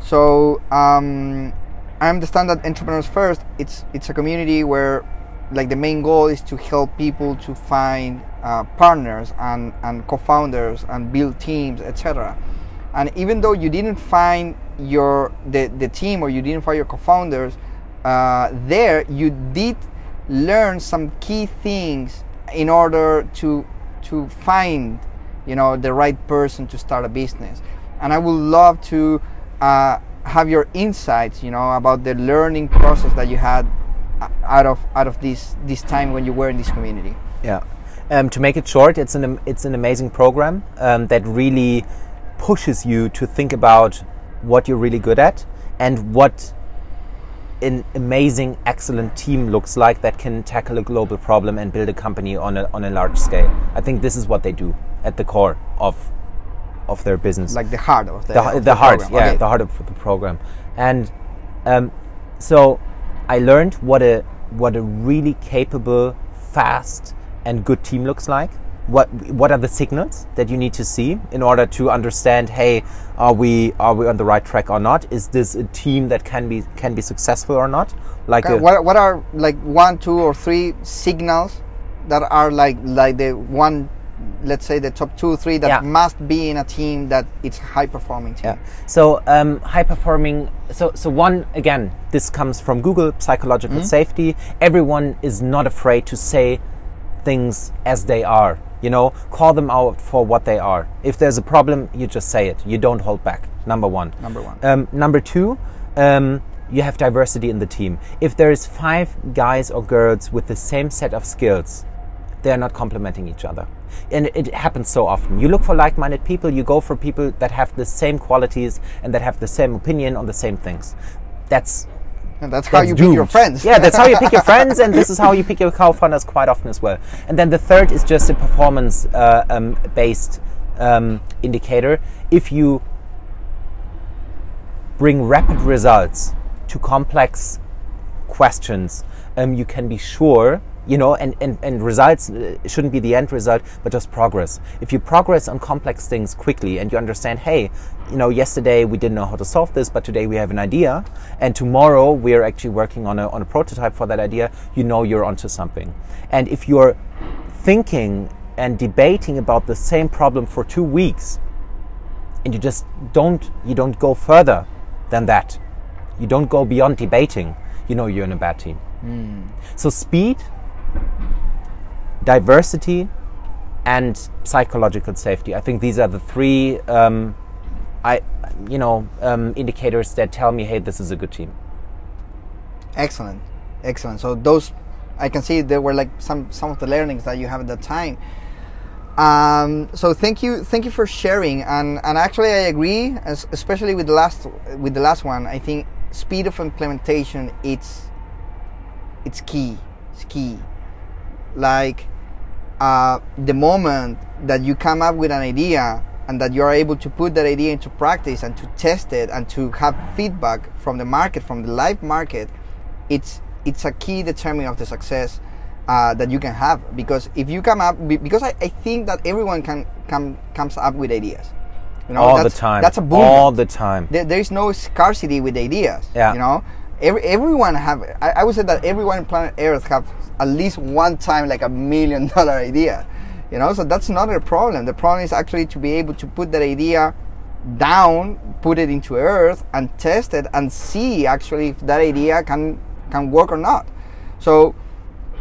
So um, I understand that entrepreneurs first. It's it's a community where like the main goal is to help people to find uh, partners and, and co-founders and build teams, etc. And even though you didn't find your the, the team or you didn't find your co-founders uh, there, you did learn some key things in order to to find you know the right person to start a business. And I would love to uh, have your insights, you know, about the learning process that you had uh, out of out of this this time when you were in this community.
Yeah. Um, to make it short, it's an it's an amazing program um, that really pushes you to think about what you're really good at and what an amazing, excellent team looks like that can tackle a global problem and build a company on a, on a large scale. I think this is what they do at the core of of their business.
Like the heart of the,
the,
of
the,
the
heart,
program.
yeah,
Okay.
the heart of the program. And um, so I learned what a what a really capable, fast, and good team looks like. What what are the signals that you need to see in order to understand? Hey, are we are we on the right track or not? Is this a team that can be can be successful or not? Like
Okay, what, what are like one, two, or three signals that are like like the one, let's say the top two, three that
Yeah.
must be in a team that it's high performing team.
Yeah. So um, high performing. So so one again. This comes from Google psychological safety. Everyone is not afraid to say things as they are. You know, call them out for what they are. If there's a problem, you just say it. You don't hold back. Number one.
Number one.
Um, number two, um, you have diversity in the team. If there is five guys or girls with the same set of skills, they are not complementing each other. And it happens so often. You look for like minded people, you go for people that have the same qualities and that have the same opinion on the same things. That's
And that's how
that's
you pick your friends.
Yeah, that's how you pick your friends, and this is how you pick your co-founders quite often as well. And then the third is just a performance-based um, um, indicator. If you bring rapid results to complex questions, um, you can be sure, you know, and, and, and results uh, shouldn't be the end result, but just progress. If you progress on complex things quickly and you understand, hey, you know, yesterday we didn't know how to solve this, but today we have an idea, and tomorrow we are actually working on a, on a prototype for that idea, you know you're onto something. And if you're thinking and debating about the same problem for two weeks, and you just don't you don't go further than that you don't go beyond debating you know you're in a bad team so speed diversity and psychological safety i think these are the three um, i you know um, indicators that tell me hey this is a good team
Excellent, excellent. So those, I can see there were like some some of the learnings that you have at that time. Um, so thank you, thank you for sharing. And and actually, I agree, especially with the last with the last one. I think speed of implementation it's it's key. It's key. Like uh, the moment that you come up with an idea and that you are able to put that idea into practice and to test it and to have feedback from the market, from the live market, it's it's a key determinant of the success uh, that you can have. Because if you come up, because I, I think that everyone can come comes up with ideas. You know,
all the time
That's a boom.
all the time
there, there is no scarcity with ideas.
Yeah.
You know, Every, everyone have. I, I would say that everyone on planet Earth have at least one time like a million dollar idea. You know, so that's not a problem. The problem is actually to be able to put that idea down, put it into Earth, and test it and see actually if that idea can can work or not. So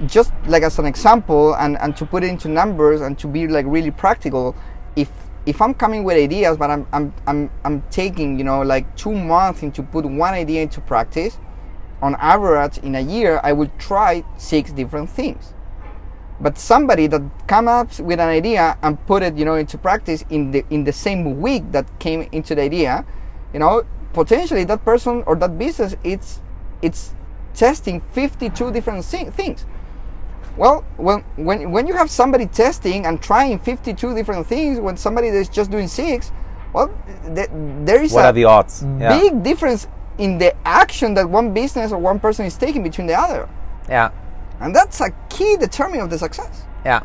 just like as an example and, and to put it into numbers and to be like really practical if if i'm coming with ideas but i'm i'm i'm, I'm taking you know like two months into put one idea into practice on average in a year i will try six different things. But somebody that come up with an idea and put it you know into practice in the in the same week that came into the idea you know potentially that person or that business it's it's testing 52 different things. Well, when, when, when you have somebody testing and trying 52 different things, when somebody that's just doing six, well, th- there is
what
a
are the odds? Yeah.
big difference in the action that one business or one person is taking between the other.
yeah
And that's a key determinant of the success.
Yeah,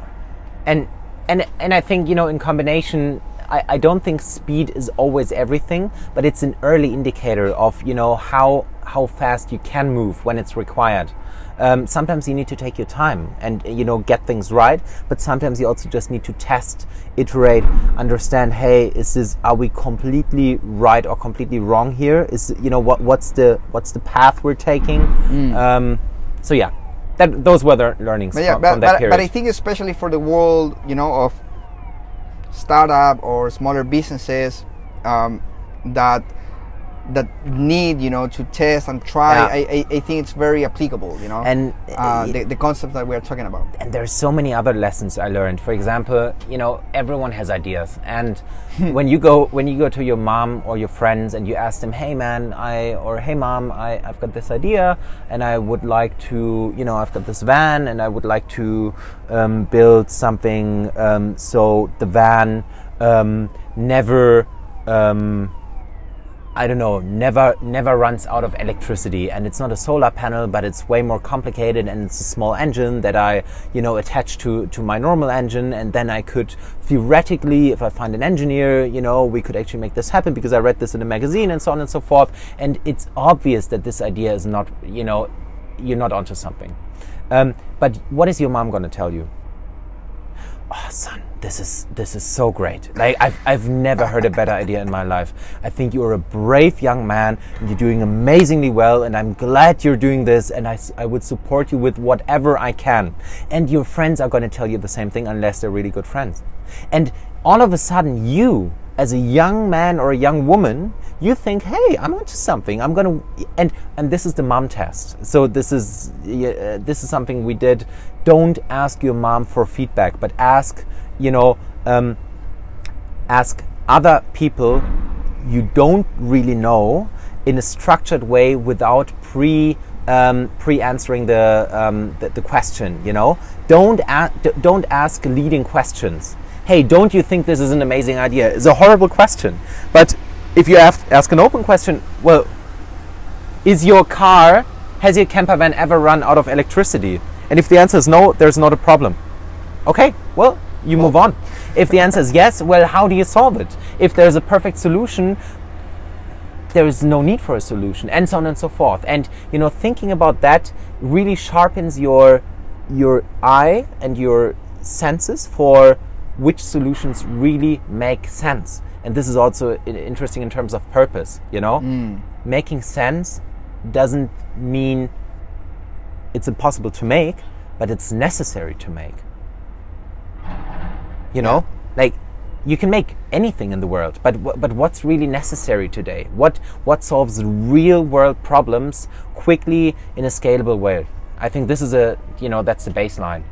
and and and I think you know in combination, I, I don't think speed is always everything, but it's an early indicator of you know how how fast you can move when it's required. Um, sometimes you need to take your time and you know get things right, but sometimes you also just need to test, iterate, understand. Hey, is this are we completely right or completely wrong here? Is you know what what's the what's the path we're taking? Um, so yeah, that those were the learnings
But yeah,
from,
but,
from that
but,
period.
but I think especially for the world, you know, of startup or smaller businesses um, that that need you know to test and try
Yeah.
I, I, I think it's very applicable you know
And,
uh,
uh,
the, the concept that we're talking about
and there's so many other lessons I learned. For example, you know, everyone has ideas, and when you go when you go to your mom or your friends and you ask them, "Hey, man, I or Hey, mom, I I've got this idea, and I would like to, you know, I've got this van, and I would like to um, build something um, so the van um, never." Um, I don't know, never never runs out of electricity and it's not a solar panel but it's way more complicated and it's a small engine that I, you know, attach to to my normal engine and then I could theoretically if I find an engineer, you know, we could actually make this happen because I read this in a magazine and so on and so forth and it's obvious that this idea is not, you know, you're not onto something. Um, but what is your mom going to tell you? oh son this is this is so great. Like I've, I've never heard a better idea in my life. I think you're a brave young man and you're doing amazingly well and i'm glad you're doing this and I I would support you with whatever i can. And your friends are going to tell you the same thing unless they're really good friends. And all of a sudden you as a young man or a young woman you think hey i'm onto something. I'm gonna and and this is the mom test. So this is uh, this is something we did. Don't ask your mom for feedback but ask you know um, ask other people you don't really know in a structured way without pre um, pre answering the, um, the the question you know? Don't a- don't ask leading questions. Hey don't you think this is an amazing idea? It's a horrible question. But if you ask an open question well is your car has your camper van ever run out of electricity? And if the answer is no there's not a problem. Okay? Well you move on. If the answer is yes well how do you solve it? If there's a perfect solution there is no need for a solution and so on and so forth. And you know thinking about that really sharpens your your eye and your senses for which solutions really make sense. And this is also interesting in terms of purpose you know? Hmm. Making sense doesn't mean it's impossible to make but it's necessary to make you know like you can make anything in the world but but what's really necessary today what what solves real world problems quickly in a scalable way i think this is a you know that's the baseline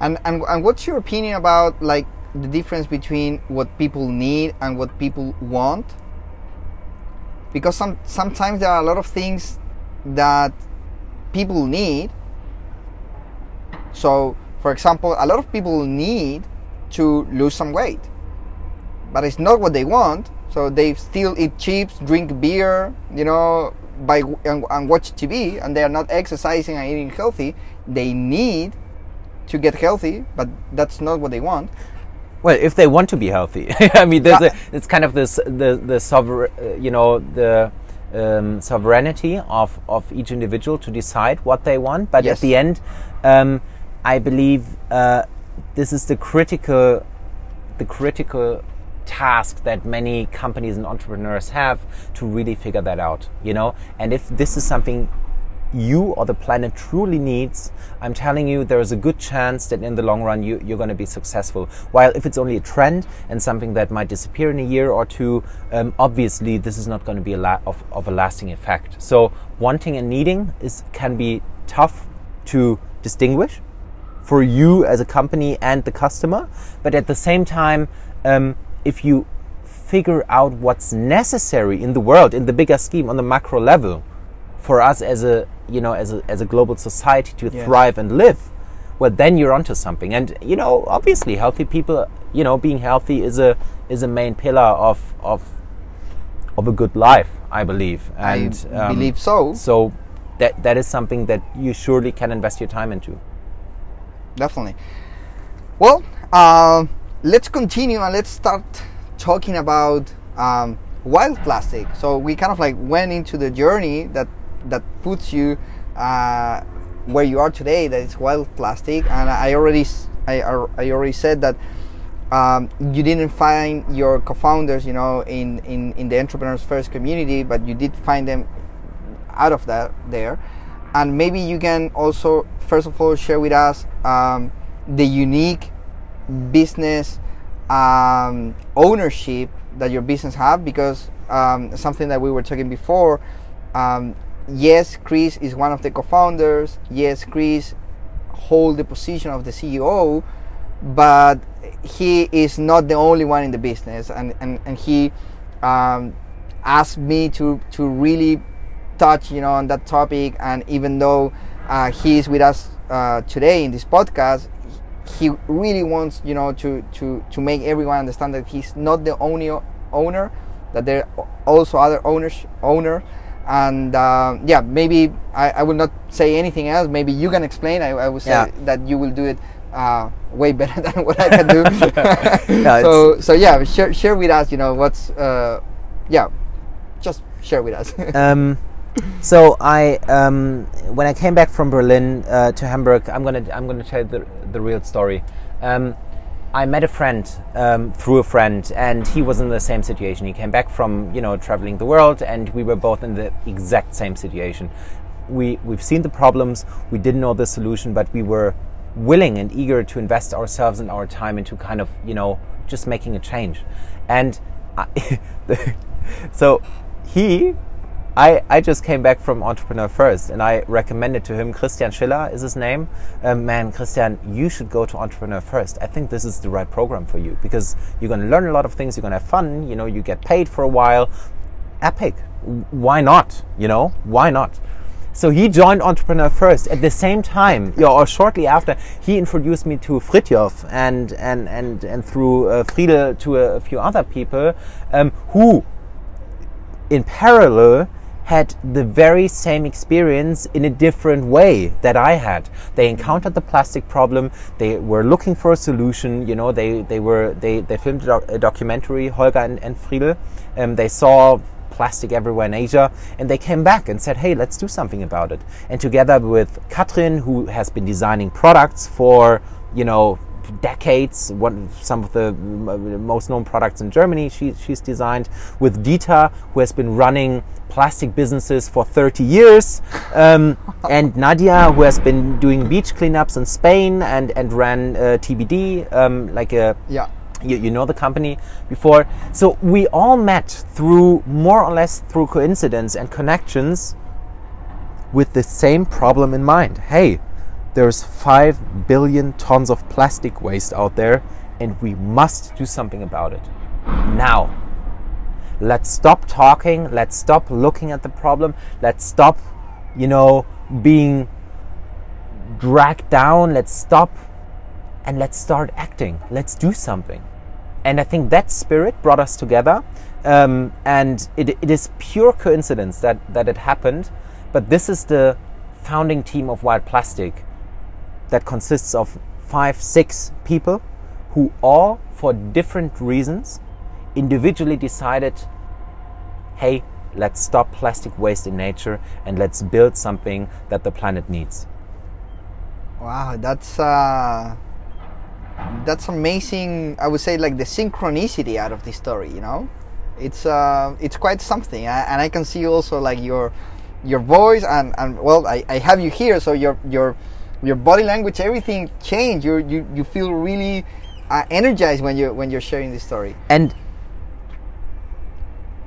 And, and and what's your opinion about like the difference between what people need and what people want? Because some sometimes there are a lot of things that people need. So, for example, a lot of people need to lose some weight, but it's not what they want. So they still eat chips, drink beer, you know, by and, and watch TV, and they are not exercising and eating healthy. They need to get healthy, but that's not what they want.
well if they want to be healthy i mean there's a, it's kind of this the the sover- uh, you know the um, sovereignty of, of each individual to decide what they want but
Yes.
at the end um, i believe uh, this is the critical the critical task that many companies and entrepreneurs have to really figure that out you know and if this is something you or the planet truly needs, I'm telling you, there is a good chance that in the long run you, you're going to be successful. While if it's only a trend and something that might disappear in a year or two, um, obviously this is not going to be a la- of, of a lasting effect. So wanting and needing is can be tough to distinguish for you as a company and the customer. But at the same time, um, if you figure out what's necessary in the world, in the bigger scheme, on the macro level, for us as a you know as a as a global society to
Yes.
thrive and live, well then you're onto something. And you know, obviously, healthy people, you know, being healthy is a is a main pillar of of of a good life, I believe. And um,
I believe so.
So that that is something that you surely can invest your time into.
Definitely. Well, um, let's continue and let's start talking about um, Wildplastic. So we kind of like went into the journey that that puts you uh, where you are today. That is Wildplastic, and I already I, I already said that. Um, you didn't find your co-founders, you know, in, in, in the entrepreneurs first community, but you did find them out of that there and maybe you can also first of all share with us um, the unique business um, ownership that your business have because um, something that we were talking before. Um, yes, Chris is one of the co-founders. Yes, Chris hold the position of the CEO, but he is not the only one in the business, and and, and he um, asked me to to really touch you know on that topic, and even though uh, he is with us uh, today in this podcast, he really wants you know to to to make everyone understand that he's not the only owner, that there are also other owners owner. And uh, yeah maybe I, I will not say anything else. Maybe you can explain. I, I will say
Yeah.
that you will do it uh, way better than what i can do.
Yeah,
so so yeah share, share with us you know what's uh, yeah just share with us.
Um, so I, um, when I came back from Berlin uh, to Hamburg, I'm gonna I'm gonna tell the the real story. Um, I met a friend um, through a friend, and he was in the same situation. He came back from you know traveling the world, and we were both in the exact same situation. We we've seen the problems, we didn't know the solution, but we were willing and eager to invest ourselves and our time into kind of you know just making a change. And I, so he I, I just came back from Entrepreneur First and I recommended to him, Christian Schiller is his name. Um, man, Christian, you should go to Entrepreneur First. I think this is the right program for you because you're going to learn a lot of things, you're going to have fun, you know, you get paid for a while. Epic. Why not? You know, why not? So he joined Entrepreneur First. At the same time, know, or shortly after, he introduced me to Fritjof and and and and through uh, Friedel to a, a few other people um, who in parallel had the very same experience in a different way that I had. They encountered the plastic problem. They were looking for a solution. You know, they, they were they, they filmed a, doc- a documentary, Holger and, and Friedel. Um, they saw plastic everywhere in Asia, and they came back and said, "Hey, let's do something about it." And together with Katrin, who has been designing products for you know decades. One, some of the most known products in Germany she, she's designed. With Dieter, who has been running plastic businesses for 30 years. Um, and Nadia, who has been doing beach cleanups in Spain and, and ran uh, TBD, um, like a
yeah
you, you know the company before. So we all met through more or less through coincidence and connections with the same problem in mind. Hey, there's 5 billion tons of plastic waste out there and we must do something about it. Now. Let's stop talking, let's stop looking at the problem, let's stop, you know, being dragged down, let's stop and let's start acting. Let's do something. And I think that spirit brought us together. Um, and it, it is pure coincidence that, that it happened. But this is the founding team of Wildplastic that consists of five, six people who all, for different reasons, individually decided hey, let's stop plastic waste in nature and let's build something that the planet needs.
Wow, that's uh, that's amazing. I would say like the synchronicity out of this story. You know, it's uh, it's quite something, and I can see also like your your voice and and well, I, I have you here, so your your your body language, everything changed. You you you feel really uh, energized when you when you're sharing this story.
And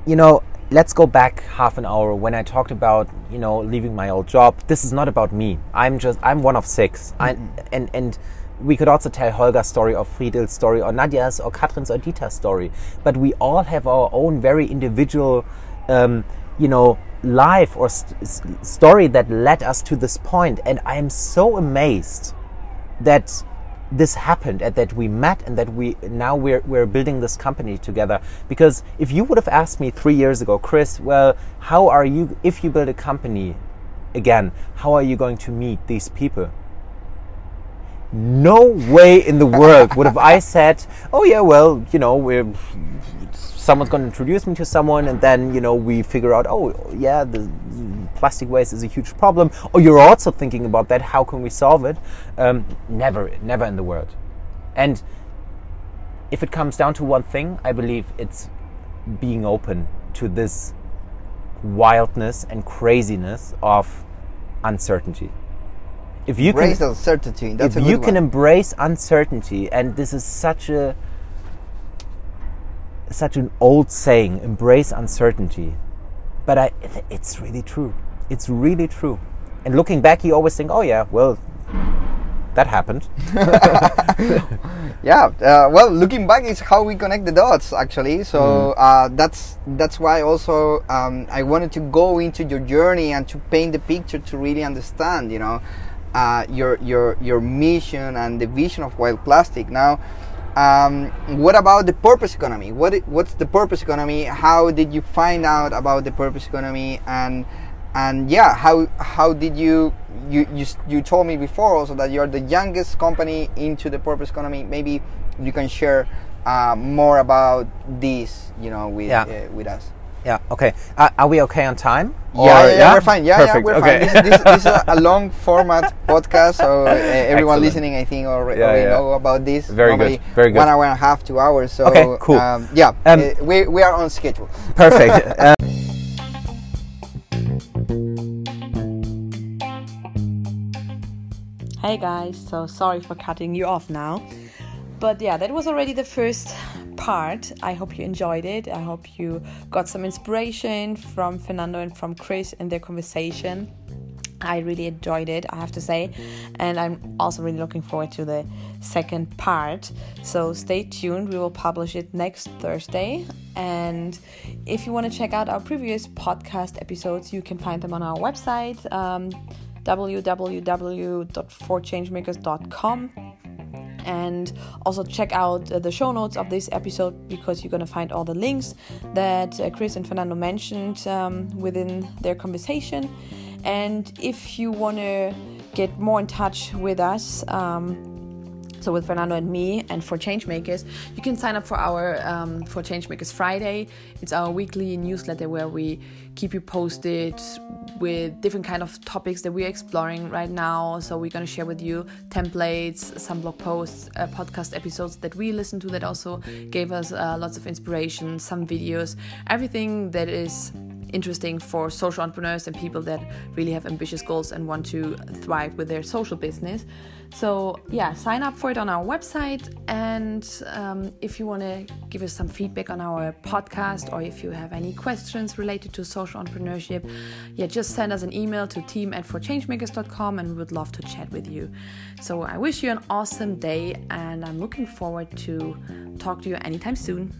you know, let's go back half an hour when I talked about you know leaving my old job. This is not about me. I'm just I'm one of 6 I, and and we could also tell Holger's story or Friedel's story or Nadia's or Katrin's or Dieter's story. But we all have our own very individual, um, you know, life or st- story that led us to this point. And I am so amazed that this happened and that we met and that we now we're, we're building this company together because if you would have asked me three years ago chris well how are you if you build a company again how are you going to meet these people no way in the world would have i said oh yeah well you know we're someone's going to introduce me to someone and then you know we figure out oh yeah the plastic waste is a huge problem. Or you're also thinking about that. How can we solve it? Um, never never in the world. And if it comes down to one thing i believe it's being open to this wildness and craziness of uncertainty if you
Embrace
can
uncertainty. That's
if you can embrace uncertainty and this is such a such an old saying, embrace uncertainty. But I, it's really true. It's really true. And looking back, you always think, oh yeah, well, that happened.
yeah. Uh, well, looking back is how we connect the dots, actually. So mm. uh, that's that's why also um, I wanted to go into your journey and to paint the picture to really understand, you know, uh, your your your mission and the vision of Wildplastic. Now, um, what about the purpose economy? What what's the purpose economy? How did you find out about the purpose economy? And and yeah, how how did you you you, you told me before also that you're the youngest company into the purpose economy. Maybe you can share uh, more about this, you know, with yeah. uh, with us.
Yeah. Okay. Uh, are we okay on time?
Yeah, yeah, yeah, we're fine. Yeah, Perfect. yeah, we're okay. fine. This, this, this, is a long format podcast, so uh, everyone Excellent. listening, I think, already, yeah, already know about this.
Very Normally good. Very good.
One hour and a half, two hours. So,
okay, cool. Um,
yeah, um, uh, we we are on schedule.
Perfect. um,
hey guys, so sorry for cutting you off now. But yeah, that was already the first part. I hope you enjoyed it. I hope you got some inspiration from Fernando and from Chris in their conversation. I really enjoyed it, I have to say, and I'm also really looking forward to the second part. So stay tuned, we will publish it next Thursday. And if you want to check out our previous podcast episodes, you can find them on our website um, www.forchangemakers.com and also check out uh, the show notes of this episode because you're going to find all the links that uh, Chris and Fernando mentioned um, within their conversation. And if you want to get more in touch with us, um, so with Fernando and me and for Changemakers, you can sign up for our um, for Changemakers Friday. It's our weekly newsletter where we keep you posted with different kind of topics that we're exploring right now. So we're gonna share with you templates, some blog posts, uh, podcast episodes that we listen to that also gave us uh, lots of inspiration, some videos, everything that is interesting for social entrepreneurs and people that really have ambitious goals and want to thrive with their social business. So, yeah, sign up for it on our website. And um, if you want to give us some feedback on our podcast or if you have any questions related to social entrepreneurship, yeah, just send us an email to team at forchangemakers.com and we would love to chat with you. So, I wish you an awesome day and I'm looking forward to talk to you anytime soon.